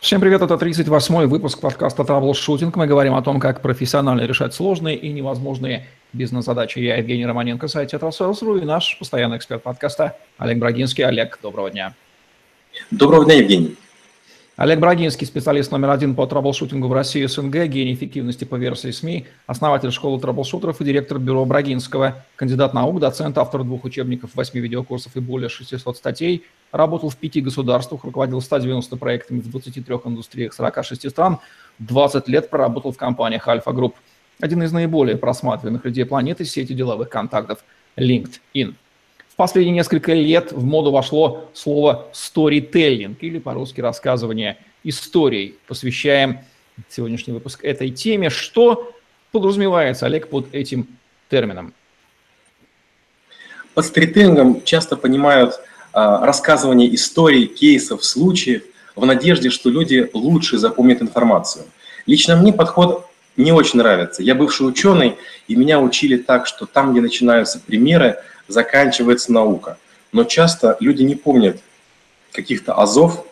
Всем привет, это 38-й выпуск подкаста «Траблшутинг». Мы говорим о том, как профессионально решать сложные и невозможные бизнес-задачи. Я Евгений Романенко, сайт «TetraSales.ru» и наш постоянный эксперт подкаста Олег Брагинский. Олег, доброго дня. Доброго дня, Евгений. Олег Брагинский, специалист номер один по траблшутингу в России и СНГ, гений эффективности по версии СМИ, основатель школы траблшутеров и директор бюро Брагинского, кандидат наук, доцент, автор двух учебников, восьми видеокурсов и более 600 статей, работал в пяти государствах, руководил 190 проектами в 23 индустриях 46 стран, 20 лет проработал в компаниях Альфа Групп. Один из наиболее просматриваемых людей планеты сети деловых контактов LinkedIn последние несколько лет в моду вошло слово storytelling, или по-русски рассказывание историй. Посвящаем сегодняшний выпуск этой теме. Что подразумевается, Олег, под этим термином? Под сторителлингом часто понимают а, рассказывание историй, кейсов, случаев в надежде, что люди лучше запомнят информацию. Лично мне подход не очень нравится. Я бывший ученый, и меня учили так, что там, где начинаются примеры, заканчивается наука. Но часто люди не помнят каких-то азов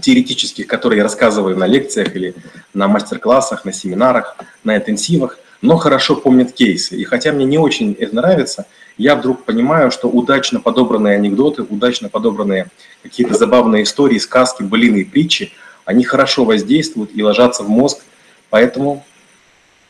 теоретических, которые я рассказываю на лекциях или на мастер-классах, на семинарах, на интенсивах, но хорошо помнят кейсы. И хотя мне не очень это нравится, я вдруг понимаю, что удачно подобранные анекдоты, удачно подобранные какие-то забавные истории, сказки, былины и притчи, они хорошо воздействуют и ложатся в мозг. Поэтому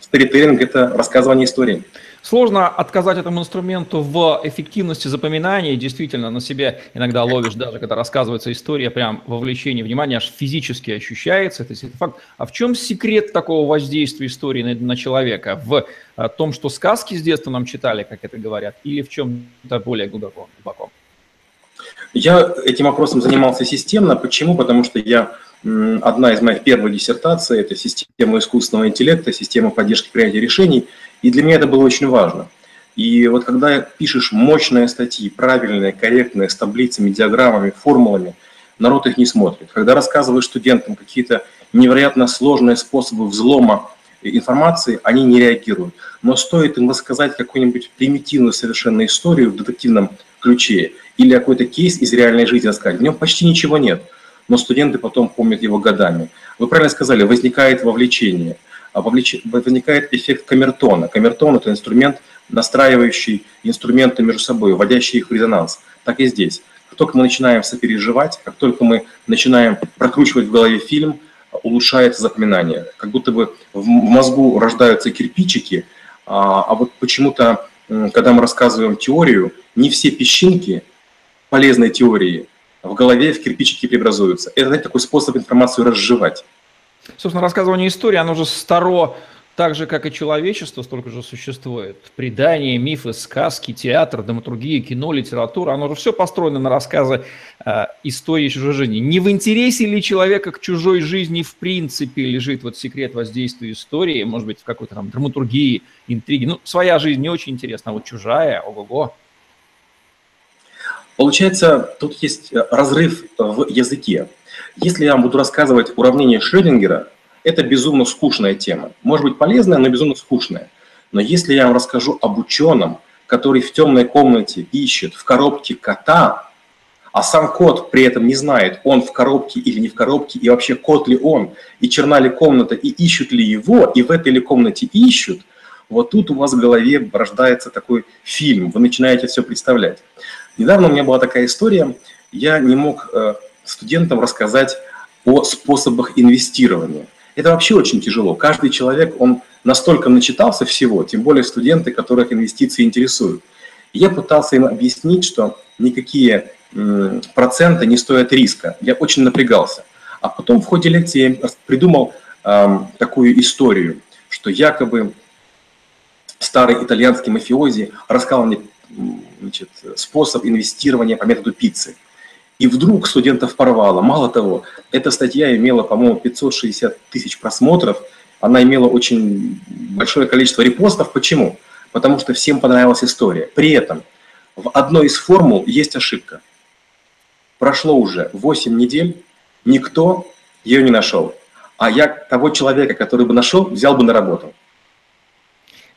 сторителлинг – это рассказывание истории. Сложно отказать этому инструменту в эффективности запоминания. Действительно, на себе иногда ловишь, даже когда рассказывается история, прям вовлечение внимания аж физически ощущается. Это факт. А в чем секрет такого воздействия истории на, на человека? В а, том, что сказки с детства нам читали, как это говорят, или в чем-то более глубоко? глубоко? Я этим вопросом занимался системно. Почему? Потому что я одна из моих первых диссертаций – это система искусственного интеллекта, система поддержки принятия решений – и для меня это было очень важно. И вот когда пишешь мощные статьи, правильные, корректные, с таблицами, диаграммами, формулами, народ их не смотрит. Когда рассказываешь студентам какие-то невероятно сложные способы взлома информации, они не реагируют. Но стоит им рассказать какую-нибудь примитивную совершенно историю в детективном ключе или какой-то кейс из реальной жизни рассказать, в нем почти ничего нет, но студенты потом помнят его годами. Вы правильно сказали, возникает вовлечение – а возникает эффект камертона. Камертон – это инструмент, настраивающий инструменты между собой, вводящий их в резонанс. Так и здесь. Как только мы начинаем сопереживать, как только мы начинаем прокручивать в голове фильм, улучшается запоминание. Как будто бы в мозгу рождаются кирпичики, а, а вот почему-то, когда мы рассказываем теорию, не все песчинки полезной теории в голове в кирпичики преобразуются. Это знаете, такой способ информацию разжевать. Собственно, рассказывание истории, оно же старо так же, как и человечество, столько же существует. Предания, мифы, сказки, театр, драматургия, кино, литература, оно же все построено на рассказы э, истории чужой жизни. Не в интересе ли человека к чужой жизни в принципе лежит вот секрет воздействия истории, может быть, в какой-то там драматургии, интриге. Ну, своя жизнь не очень интересна, а вот чужая, ого-го. Получается, тут есть разрыв в языке. Если я вам буду рассказывать уравнение Шрёдингера, это безумно скучная тема. Может быть полезная, но безумно скучная. Но если я вам расскажу об ученом, который в темной комнате ищет в коробке кота, а сам кот при этом не знает, он в коробке или не в коробке, и вообще кот ли он, и черна ли комната, и ищут ли его, и в этой ли комнате ищут, вот тут у вас в голове рождается такой фильм, вы начинаете все представлять. Недавно у меня была такая история, я не мог э, студентам рассказать о способах инвестирования. Это вообще очень тяжело. Каждый человек, он настолько начитался всего, тем более студенты, которых инвестиции интересуют. я пытался им объяснить, что никакие проценты не стоят риска. Я очень напрягался. А потом в ходе лекции я придумал эм, такую историю, что якобы старый итальянский мафиози рассказал мне значит, способ инвестирования по методу пиццы. И вдруг студентов порвало. Мало того, эта статья имела, по-моему, 560 тысяч просмотров. Она имела очень большое количество репостов. Почему? Потому что всем понравилась история. При этом в одной из формул есть ошибка. Прошло уже 8 недель, никто ее не нашел. А я того человека, который бы нашел, взял бы на работу.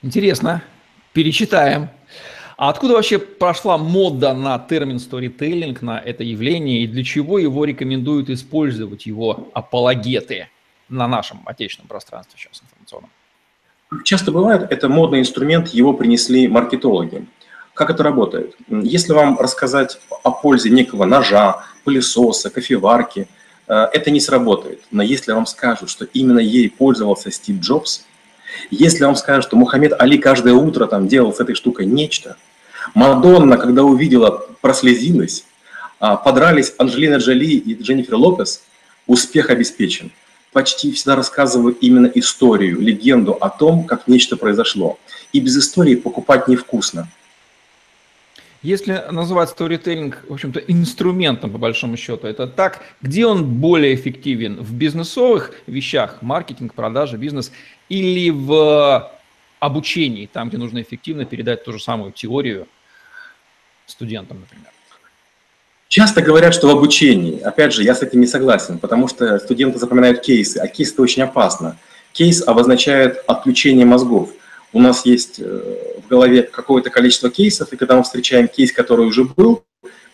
Интересно. Перечитаем. А откуда вообще прошла мода на термин сторителлинг, на это явление, и для чего его рекомендуют использовать его апологеты на нашем отечественном пространстве сейчас информационном? Часто бывает, это модный инструмент, его принесли маркетологи. Как это работает? Если вам рассказать о пользе некого ножа, пылесоса, кофеварки, э, это не сработает. Но если вам скажут, что именно ей пользовался Стив Джобс, если вам скажут, что Мухаммед Али каждое утро там делал с этой штукой нечто, Мадонна, когда увидела, прослезилась, а, подрались Анджелина Джоли и Дженнифер Лопес, успех обеспечен. Почти всегда рассказываю именно историю, легенду о том, как нечто произошло. И без истории покупать невкусно. Если называть сторителлинг, в общем-то, инструментом, по большому счету, это так, где он более эффективен? В бизнесовых вещах, маркетинг, продажа, бизнес, или в обучении, там, где нужно эффективно передать ту же самую теорию студентам, например? Часто говорят, что в обучении. Опять же, я с этим не согласен, потому что студенты запоминают кейсы, а кейс – это очень опасно. Кейс обозначает отключение мозгов – у нас есть э, в голове какое-то количество кейсов, и когда мы встречаем кейс, который уже был,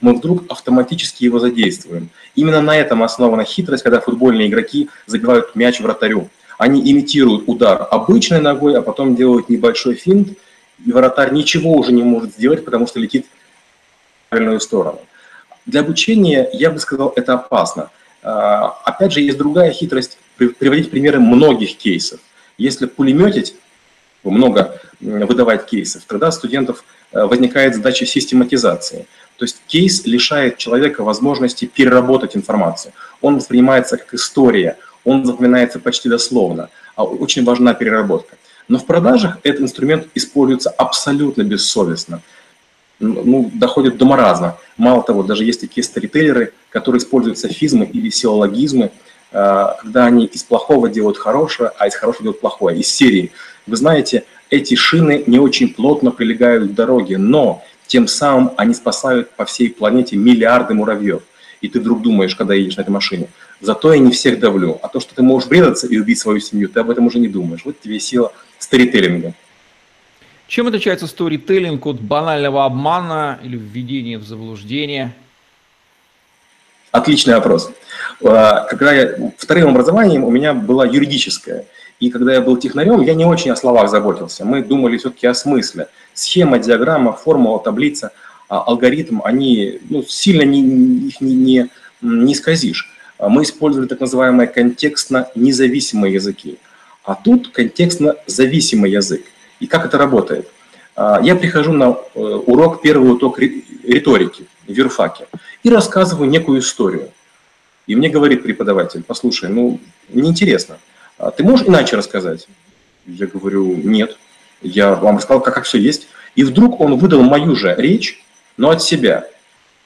мы вдруг автоматически его задействуем. Именно на этом основана хитрость, когда футбольные игроки забивают мяч вратарю. Они имитируют удар обычной ногой, а потом делают небольшой финт, и вратарь ничего уже не может сделать, потому что летит в правильную сторону. Для обучения, я бы сказал, это опасно. А, опять же, есть другая хитрость – приводить примеры многих кейсов. Если пулеметить, много выдавать кейсов, тогда студентов э, возникает задача систематизации. То есть кейс лишает человека возможности переработать информацию. Он воспринимается как история, он запоминается почти дословно, а очень важна переработка. Но в продажах этот инструмент используется абсолютно бессовестно. Ну, доходит до маразма. Мало того, даже есть такие сторителлеры, которые используют софизмы или силлогизмы, э, когда они из плохого делают хорошее, а из хорошего делают плохое. Из серии вы знаете, эти шины не очень плотно прилегают к дороге, но тем самым они спасают по всей планете миллиарды муравьев. И ты вдруг думаешь, когда едешь на этой машине, зато я не всех давлю. А то, что ты можешь врезаться и убить свою семью, ты об этом уже не думаешь. Вот тебе сила сторителлинга. Чем отличается сторителлинг от банального обмана или введения в заблуждение? Отличный вопрос. А, когда я вторым образованием у меня было юридическое – и когда я был технарем, я не очень о словах заботился. Мы думали все-таки о смысле. Схема, диаграмма, формула, таблица, а, алгоритм, они ну, сильно не, их не, не, не сказишь. А мы использовали так называемые контекстно-независимые языки. А тут контекстно-зависимый язык. И как это работает? А, я прихожу на э, урок, первый уток риторики в юрфаке и рассказываю некую историю. И мне говорит преподаватель, послушай, ну, неинтересно. А ты можешь иначе рассказать? Я говорю, нет. Я вам рассказал, как, как все есть. И вдруг он выдал мою же речь, но от себя.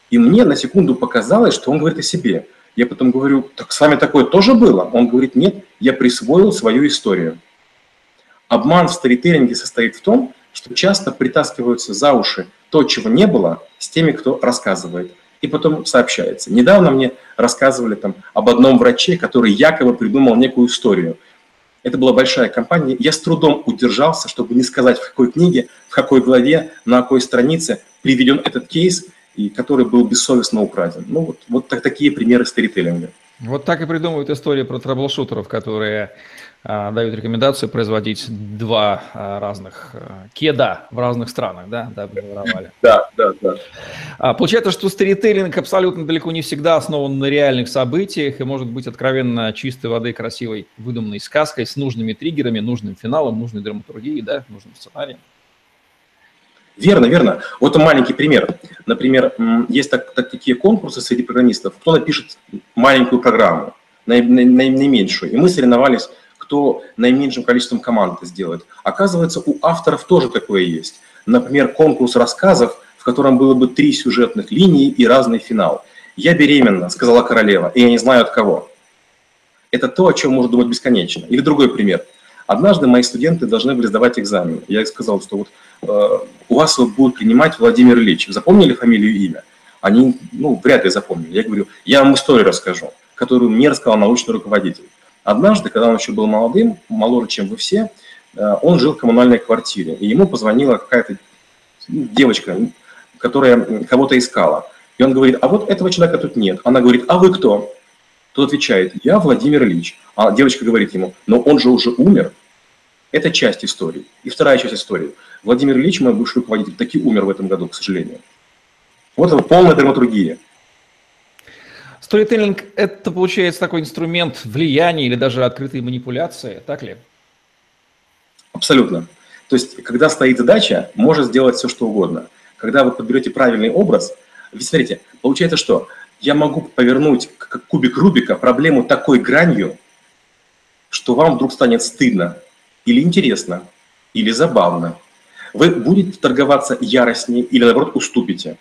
И мне на секунду показалось, что он говорит о себе. Я потом говорю, так с вами такое тоже было? Он говорит, нет, я присвоил свою историю. Обман в сторителлинге состоит в том, что часто притаскиваются за уши то, чего не было, с теми, кто рассказывает и потом сообщается. Недавно мне рассказывали там об одном враче, который якобы придумал некую историю. Это была большая компания. Я с трудом удержался, чтобы не сказать, в какой книге, в какой главе, на какой странице приведен этот кейс, и который был бессовестно украден. Ну, вот, вот так, такие примеры сторителлинга. Вот так и придумывают истории про трэблшутеров, которые дают рекомендацию производить два а, разных а, кеда в разных странах, да, дабы не воровали. Да, да, да. А, получается, что сторителлинг абсолютно далеко не всегда основан на реальных событиях и может быть откровенно чистой воды, красивой, выдуманной сказкой с нужными триггерами, нужным финалом, нужной драматургией, да, нужным сценарием. Верно, верно. Вот маленький пример. Например, есть так, так, такие конкурсы среди программистов. Кто напишет маленькую программу, наименьшую. И мы соревновались кто наименьшим количеством команд это сделает. Оказывается, у авторов тоже такое есть. Например, конкурс рассказов, в котором было бы три сюжетных линии и разный финал. «Я беременна», — сказала королева, — «и я не знаю от кого». Это то, о чем можно думать бесконечно. Или другой пример. Однажды мои студенты должны были сдавать экзамен. Я им сказал, что вот э, у вас вот будет принимать Владимир Ильич. Запомнили фамилию и имя? Они, ну, вряд ли запомнили. Я говорю, я вам историю расскажу, которую мне рассказал научный руководитель. Однажды, когда он еще был молодым, моложе, чем вы все, э, он жил в коммунальной квартире, и ему позвонила какая-то девочка, которая кого-то искала. И он говорит, а вот этого человека тут нет. Она говорит, а вы кто? Тот отвечает, я Владимир Ильич. А девочка говорит ему, но он же уже умер. Это часть истории. И вторая часть истории. Владимир Ильич, мой бывший руководитель, таки умер в этом году, к сожалению. Вот это полная драматургия. Сторителлинг – это, получается, такой инструмент влияния или даже открытой манипуляции, так ли? Абсолютно. То есть, когда стоит задача, можно сделать все, что угодно. Когда вы подберете правильный образ, ведь смотрите, получается что? Я могу повернуть, как кубик Рубика, проблему такой гранью, что вам вдруг станет стыдно, или интересно, или забавно. Вы будете торговаться яростнее или, наоборот, уступите.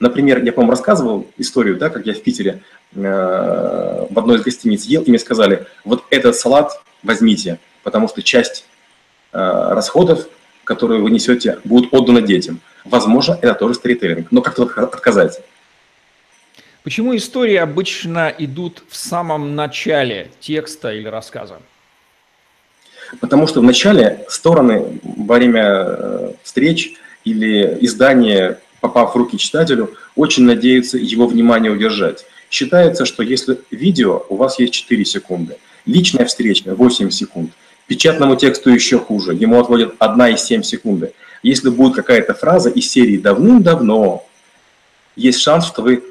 Например, я, по-моему, рассказывал историю, да, как я в Питере э, в одной из гостиниц ел, и мне сказали, вот этот салат возьмите, потому что часть э, расходов, которые вы несете, будут отданы детям. Возможно, это тоже сторителлинг, но как-то отказать. Почему истории обычно идут в самом начале текста или рассказа? Потому что вначале стороны во время э, встреч или издания, попав в руки читателю, очень надеются его внимание удержать. Считается, что если видео, у вас есть 4 секунды, личная встреча 8 секунд, печатному тексту еще хуже, ему отводят 1,7 секунды. Если будет какая-то фраза из серии «давным-давно», есть шанс, что вы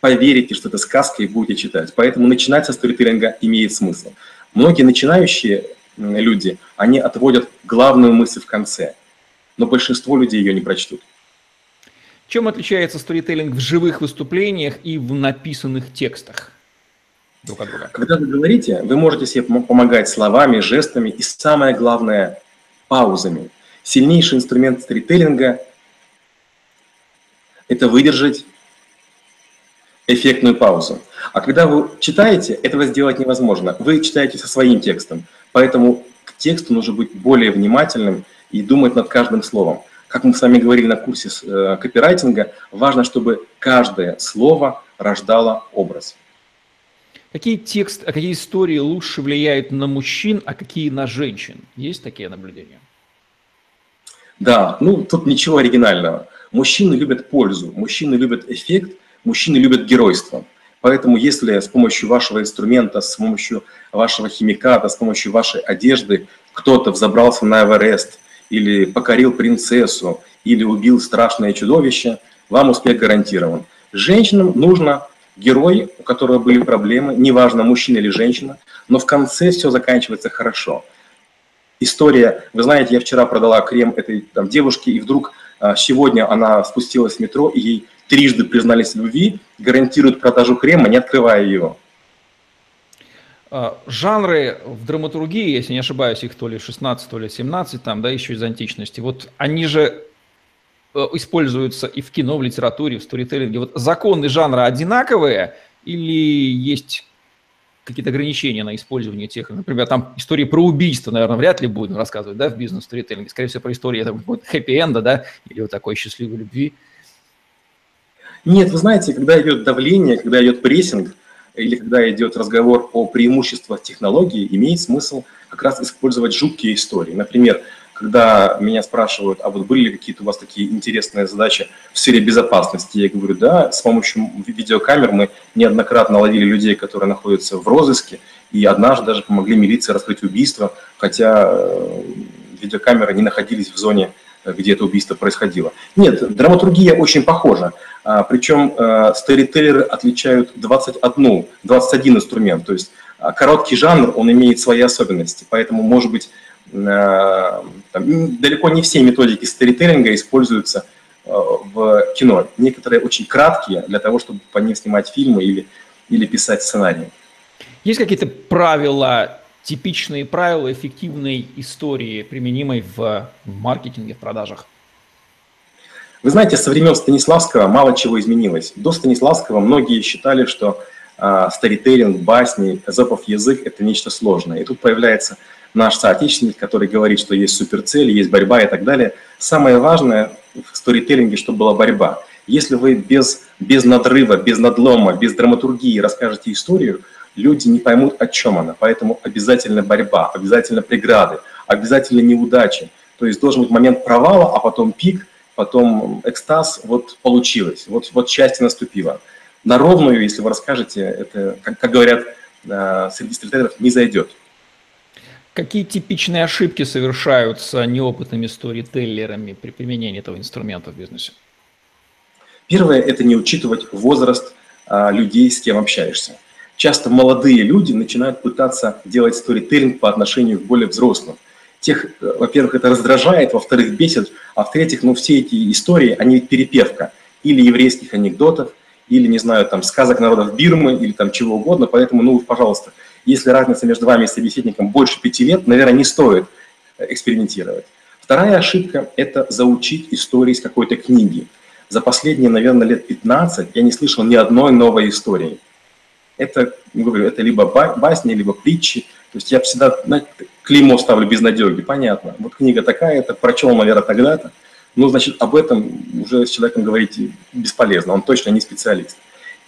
поверите, что это сказка и будете читать. Поэтому начинать со сторителлинга имеет смысл. Многие начинающие люди, они отводят главную мысль в конце, но большинство людей ее не прочтут. Чем отличается сторителлинг в живых выступлениях и в написанных текстах? друг от друга. Когда вы говорите, вы можете себе помогать словами, жестами и, самое главное, паузами. Сильнейший инструмент сторителлинга – это выдержать эффектную паузу. А когда вы читаете, этого сделать невозможно. Вы читаете со своим текстом, поэтому к тексту нужно быть более внимательным и думать над каждым словом. Как мы с вами говорили на курсе э, копирайтинга, важно, чтобы каждое слово рождало образ. Какие тексты, а какие истории лучше влияют на мужчин, а какие на женщин? Есть такие наблюдения? Да, ну тут ничего оригинального. Мужчины любят пользу, мужчины любят эффект, мужчины любят геройство. Поэтому если с помощью вашего инструмента, с помощью вашего химиката, с помощью вашей одежды кто-то взобрался на Эверест или покорил принцессу, или убил страшное чудовище, вам успех гарантирован. Женщинам нужно герой, у которого были проблемы, неважно, мужчина или женщина, но в конце все заканчивается хорошо. История, вы знаете, я вчера продала крем этой там, девушке, и вдруг а, сегодня она спустилась в метро, и ей трижды признались в любви, гарантируют продажу крема, не открывая его. А, жанры в драматургии, если не ошибаюсь, их то ли 16, то ли 17, там, да, еще из античности, вот они же Э, используются и в кино, в литературе, в сторителлинге. Вот законы жанра одинаковые или есть какие-то ограничения на использование тех, например, там истории про убийство, наверное, вряд ли будем рассказывать, да, в бизнес-сторителлинге, скорее всего, про истории вот, хэппи-энда, да, или вот такой счастливой любви. Нет, вы знаете, когда идет давление, когда идет прессинг, или когда идет разговор о преимуществах технологии, имеет смысл как раз использовать жуткие истории. Например, когда меня спрашивают, а вот были ли какие-то у вас такие интересные задачи в сфере безопасности, я говорю, да, с помощью видеокамер мы неоднократно ловили людей, которые находятся в розыске, и однажды даже помогли милиции раскрыть убийство, хотя э, видеокамеры не находились в зоне, где это убийство происходило. Нет, драматургия очень похожа, а, причем э, сторителлеры отличают 21, 21 инструмент, то есть а, короткий жанр, он имеет свои особенности, поэтому, может быть, Э, там, далеко не все методики сторителлинга используются э, в кино. Некоторые очень краткие для того, чтобы по ним снимать фильмы или, или писать сценарии. Есть какие-то правила, типичные правила эффективной истории, применимой в маркетинге, в продажах? Вы знаете, со времен Станиславского мало чего изменилось. До Станиславского многие считали, что э, сторителлинг, басни, Эзопов язык – это нечто сложное. И тут появляется наш соотечественник, который говорит, что есть суперцели, есть борьба и так далее. Самое важное в сторителлинге, чтобы была борьба. Если вы без, без надрыва, без надлома, без драматургии расскажете историю, люди не поймут, о чем она. Поэтому обязательно борьба, обязательно преграды, обязательно неудачи. То есть должен быть момент провала, а потом пик, потом экстаз, вот получилось, вот, вот счастье наступило. На ровную, если вы расскажете, это, как, как говорят э, среди стритейтеров, не зайдет. Какие типичные ошибки совершаются неопытными сторителлерами при применении этого инструмента в бизнесе? Первое – это не учитывать возраст а, людей, с кем общаешься. Часто молодые люди начинают пытаться делать сторителлинг по отношению к более взрослым. Тех, э, во-первых, это раздражает, во-вторых, бесит, а в-третьих, ну, все эти истории, они перепевка или еврейских анекдотов, или, не знаю, там, сказок народов Бирмы, или там чего угодно, поэтому, ну, пожалуйста, если разница между вами и собеседником больше пяти лет, наверное, не стоит э, экспериментировать. Вторая ошибка – это заучить истории из какой-то книги. За последние, наверное, лет 15 я не слышал ни одной новой истории. Это, говорю, это либо басни, либо притчи. То есть я всегда знаете, клеймо ставлю безнадеги, понятно. Вот книга такая-то, прочел, наверное, тогда-то. Ну, значит, об этом уже с человеком говорить бесполезно, он точно не специалист.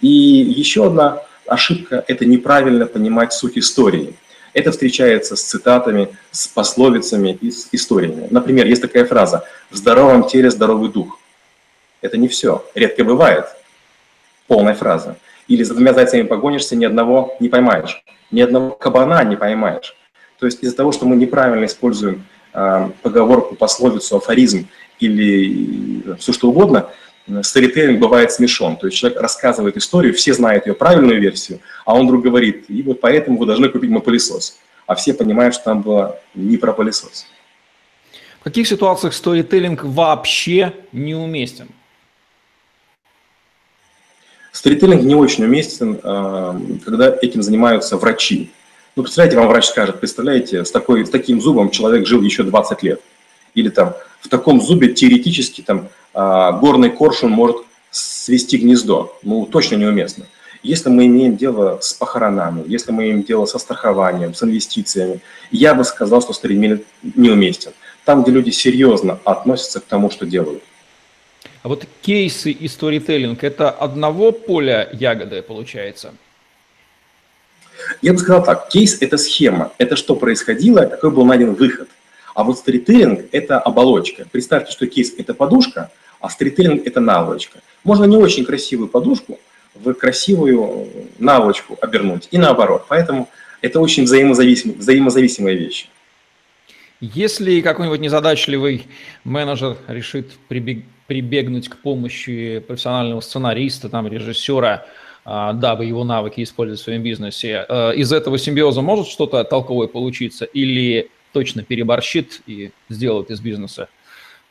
И еще одна ошибка – это неправильно понимать суть истории. Это встречается с цитатами, с пословицами и с историями. Например, есть такая фраза «в здоровом теле здоровый дух». Это не все. Редко бывает полная фраза. Или за двумя зайцами погонишься, ни одного не поймаешь. Ни одного кабана не поймаешь. То есть из-за того, что мы неправильно используем э, поговорку, пословицу, афоризм или все что угодно, сторителлинг бывает смешон. То есть человек рассказывает историю, все знают ее правильную версию, а он вдруг говорит, и вот поэтому вы должны купить мой пылесос. А все понимают, что там было не про пылесос. В каких ситуациях сторителлинг вообще неуместен? Сторителлинг не очень уместен, а, когда этим занимаются врачи. Ну, представляете, вам врач скажет, представляете, с, такой, с таким зубом человек жил еще 20 лет. Или там в таком зубе теоретически там а, горный коршун может свести гнездо. Ну, точно неуместно. Если мы имеем дело с похоронами, если мы имеем дело со страхованием, с инвестициями, я бы сказал, что сторителлинг неуместен. Там, где люди серьезно относятся к тому, что делают. А вот кейсы и сторителлинг – это одного поля ягоды получается? Я бы сказал так, кейс – это схема, это что происходило, какой был найден выход. А вот сторителлинг – это оболочка. Представьте, что кейс – это подушка, а сторителлинг – это наволочка. Можно не очень красивую подушку в красивую наволочку обернуть и наоборот. Поэтому это очень взаимозависимые, взаимозависимые вещи. Если какой-нибудь незадачливый менеджер решит прибег, прибегнуть к помощи профессионального сценариста, там, режиссера, а, дабы его навыки использовать в своем бизнесе, э, из этого симбиоза может что-то толковое получиться или точно переборщит и сделает из бизнеса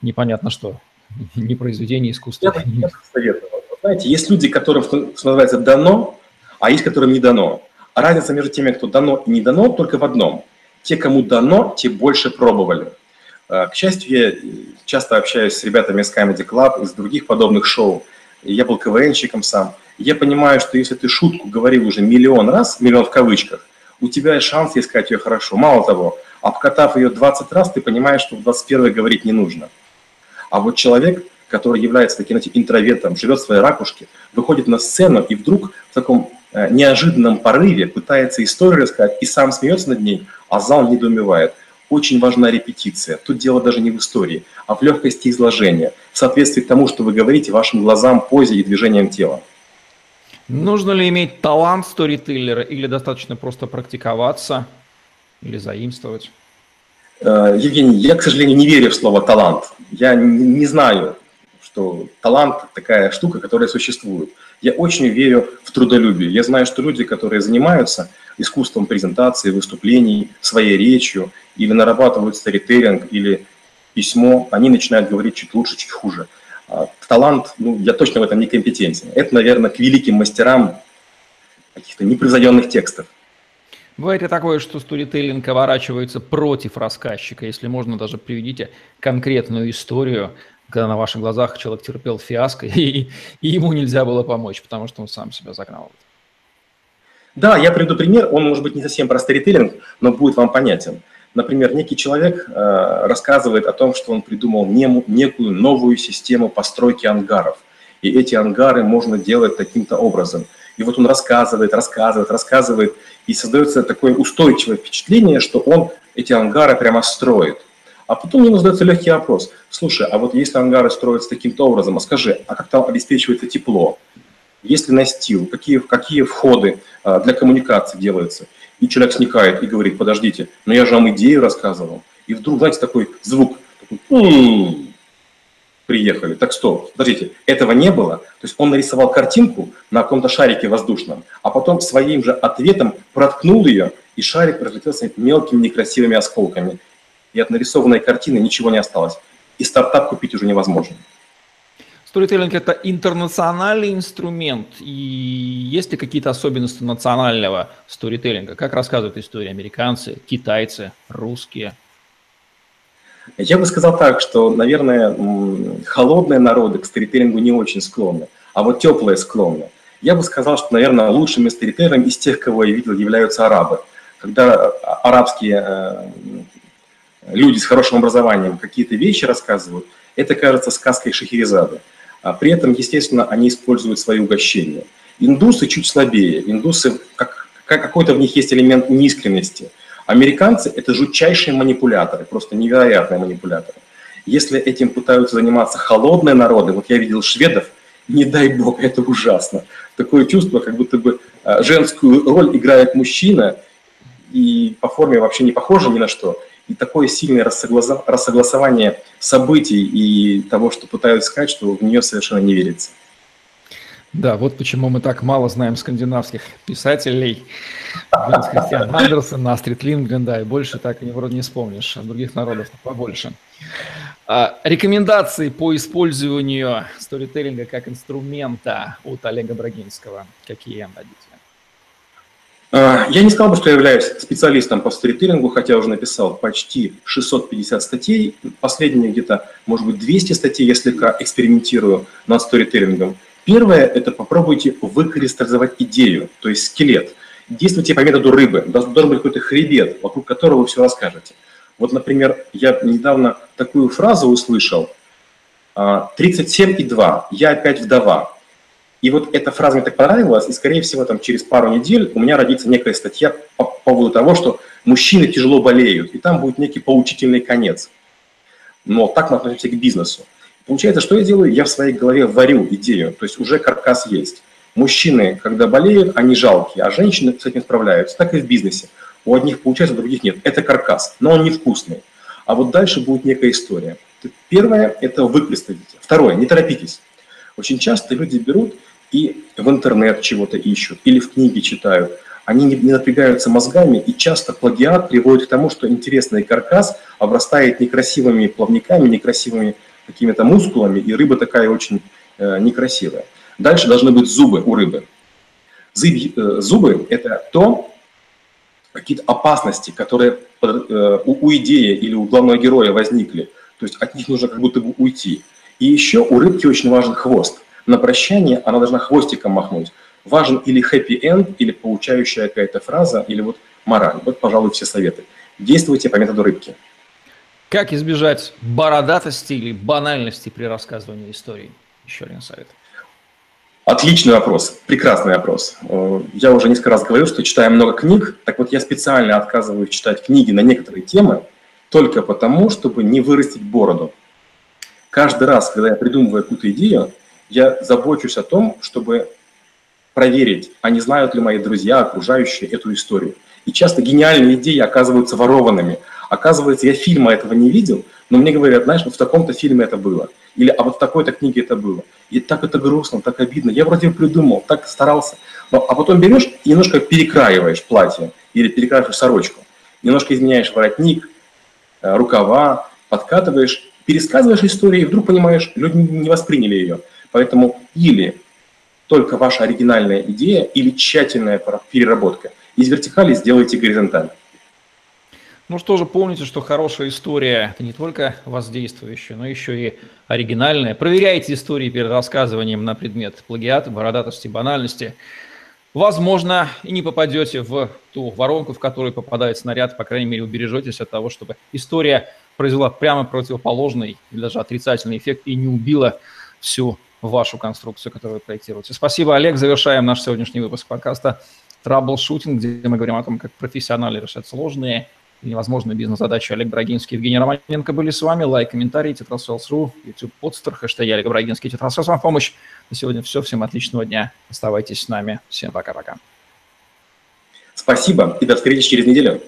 непонятно что, не произведение искусства? Я, я советую. Знаете, есть люди, которым, что называется, дано, а есть, которым не дано. А разница между теми, кто дано и не дано, только в одном – те, кому дано, те больше пробовали. А, к счастью, я часто общаюсь с ребятами из Comedy Club, из других подобных шоу. Я был КВНщиком сам. Я понимаю, что если ты шутку говорил уже миллион раз, миллион в кавычках, у тебя есть шанс искать ее хорошо. Мало того, обкатав ее 20 раз, ты понимаешь, что в 21 говорить не нужно. А вот человек, который является таким знаете, интровертом, живет в своей ракушке, выходит на сцену и вдруг в таком неожиданном порыве пытается историю рассказать и сам смеется над ней, а зал недоумевает. Очень важна репетиция. Тут дело даже не в истории, а в легкости изложения, в соответствии тому, что вы говорите, вашим глазам, позе и движением тела. Нужно ли иметь талант сторителлера или достаточно просто практиковаться или заимствовать? Э, Евгений, я, к сожалению, не верю в слово «талант». Я не знаю, что талант такая штука, которая существует. Я очень верю в трудолюбие. Я знаю, что люди, которые занимаются искусством презентации, выступлений, своей речью, или нарабатывают сторителлинг, или письмо, они начинают говорить чуть лучше, чуть хуже. А талант, ну, я точно в этом не компетентен. Это, наверное, к великим мастерам каких-то непревзойденных текстов. Бывает и такое, что сторителлинг оборачивается против рассказчика. Если можно, даже приведите конкретную историю, когда на ваших глазах человек терпел фиаско, и, и ему нельзя было помочь, потому что он сам себя загнал. Да, я приведу пример, он может быть не совсем про сторителлинг, но будет вам понятен. Например, некий человек э, рассказывает о том, что он придумал нему, некую новую систему постройки ангаров. И эти ангары можно делать таким-то образом. И вот он рассказывает, рассказывает, рассказывает, и создается такое устойчивое впечатление, что он эти ангары прямо строит. А потом ему задается легкий вопрос. Слушай, а вот если ангары строятся таким-то образом, а скажи, а как там обеспечивается тепло? Есть ли настил? Какие, какие входы а, для коммуникации делаются? И человек сникает и говорит, подождите, но я же вам идею рассказывал. И вдруг, знаете, такой звук, такой, «М-м-м». приехали. Так стоп, подождите, этого не было? То есть он нарисовал картинку на каком-то шарике воздушном, а потом своим же ответом проткнул ее, и шарик разлетелся мелкими некрасивыми осколками. И от нарисованной картины ничего не осталось. И стартап купить уже невозможно. Сторителлинг – это интернациональный инструмент, и есть ли какие-то особенности национального сторителлинга? Как рассказывают истории американцы, китайцы, русские? Я бы сказал так, что, наверное, холодные народы к сторителлингу не очень склонны, а вот теплые склонны. Я бы сказал, что, наверное, лучшими сторителлерами из тех, кого я видел, являются арабы. Когда арабские э, люди с хорошим образованием какие-то вещи рассказывают, это кажется сказкой Шахерезады. А при этом, естественно, они используют свои угощения. Индусы чуть слабее. Индусы, как, как какой-то в них есть элемент неискренности. Американцы – это жутчайшие манипуляторы, просто невероятные манипуляторы. Если этим пытаются заниматься холодные народы, вот я видел шведов, не дай бог, это ужасно. Такое чувство, как будто бы а, женскую роль играет мужчина, и по форме вообще не похоже ни на что и такое сильное рассогласование событий и того, что пытаются сказать, что в нее совершенно не верится. Да, вот почему мы так мало знаем скандинавских писателей. Ганс Христиан Андерсон, Астрид Лингрен, да, и больше так и вроде не вспомнишь, а других народов побольше. А, рекомендации по использованию сторителлинга как инструмента от Олега Брагинского какие дадите? А, я не сказал бы, что я являюсь специалистом по сторителлингу, хотя уже написал почти 650 статей. Последние где-то, может быть, 200 статей, я экспериментирую над сторителлингом. Первое – это попробуйте выкристаллизовать идею, то есть скелет. Действуйте по методу рыбы. Должен быть какой-то хребет, вокруг которого вы все расскажете. Вот, например, я недавно такую фразу услышал. 37 «А, и 2. Я опять вдова. И вот эта фраза мне так понравилась, и, скорее всего, там, через пару недель у меня родится некая статья по поводу того, что мужчины тяжело болеют, и там будет некий поучительный конец. Но так мы относимся к бизнесу. Получается, что я делаю? Я в своей голове варю идею, то есть уже каркас есть. Мужчины, когда болеют, они жалкие, а женщины с этим справляются. Так и в бизнесе. У одних получается, у других нет. Это каркас, но он невкусный. А вот дальше будет некая история. Первое – это выкристаллизуйте. Второе – не торопитесь. Очень часто люди берут и в интернет чего-то ищут, или в книги читают. Они не, не напрягаются мозгами, и часто плагиат приводит к тому, что интересный каркас обрастает некрасивыми плавниками, некрасивыми какими-то мускулами, и рыба такая очень э, некрасивая. Дальше должны быть зубы у рыбы. Зуб, э, зубы – это то, какие-то опасности, которые э, у, у идеи или у главного героя возникли. То есть от них нужно как будто бы уйти. И еще у рыбки очень важен хвост – на прощание она должна хвостиком махнуть. Важен или хэппи-энд, или получающая какая-то фраза, или вот мораль. Вот, пожалуй, все советы. Действуйте по методу рыбки. Как избежать бородатости или банальности при рассказывании истории? Еще один совет. Отличный вопрос, прекрасный вопрос. Э, я уже несколько раз говорил, что читаю много книг, так вот я специально отказываюсь читать книги на некоторые темы, только потому, чтобы не вырастить бороду. Каждый раз, когда я придумываю какую-то идею, я забочусь о том, чтобы проверить, а не знают ли мои друзья, окружающие эту историю. И часто гениальные идеи оказываются ворованными. Оказывается, я фильма этого не видел, но мне говорят, знаешь, вот в таком-то фильме это было. Или а вот в такой-то книге это было. И так это грустно, так обидно. Я вроде придумал, так старался. Но, а потом берешь и немножко перекраиваешь платье или перекраиваешь сорочку. Немножко изменяешь воротник, э, рукава, подкатываешь, пересказываешь историю, и вдруг понимаешь, люди не восприняли ее. Поэтому или только ваша оригинальная идея, или тщательная переработка. Из вертикали сделайте горизонталь. Ну что же, помните, что хорошая история – это не только воздействующая, но еще и оригинальная. Проверяйте истории перед рассказыванием на предмет плагиата, бородатости, банальности. Возможно, и не попадете в ту воронку, в которую попадает снаряд, по крайней мере, убережетесь от того, чтобы история произвела прямо противоположный или даже отрицательный эффект и не убила всю вашу конструкцию, которую вы проектируете. Спасибо, Олег. Завершаем наш сегодняшний выпуск подкаста «Траблшутинг», где мы говорим о том, как профессионально решать сложные и невозможные бизнес-задачи. Олег Брагинский, Евгений Романенко были с вами. Лайк, комментарий, TetraSales.ru, YouTube, Podster, хэштег Олег Брагинский, TetraSales вам помощь. На сегодня все. Всем отличного дня. Оставайтесь с нами. Всем пока-пока. Спасибо и до встречи через неделю.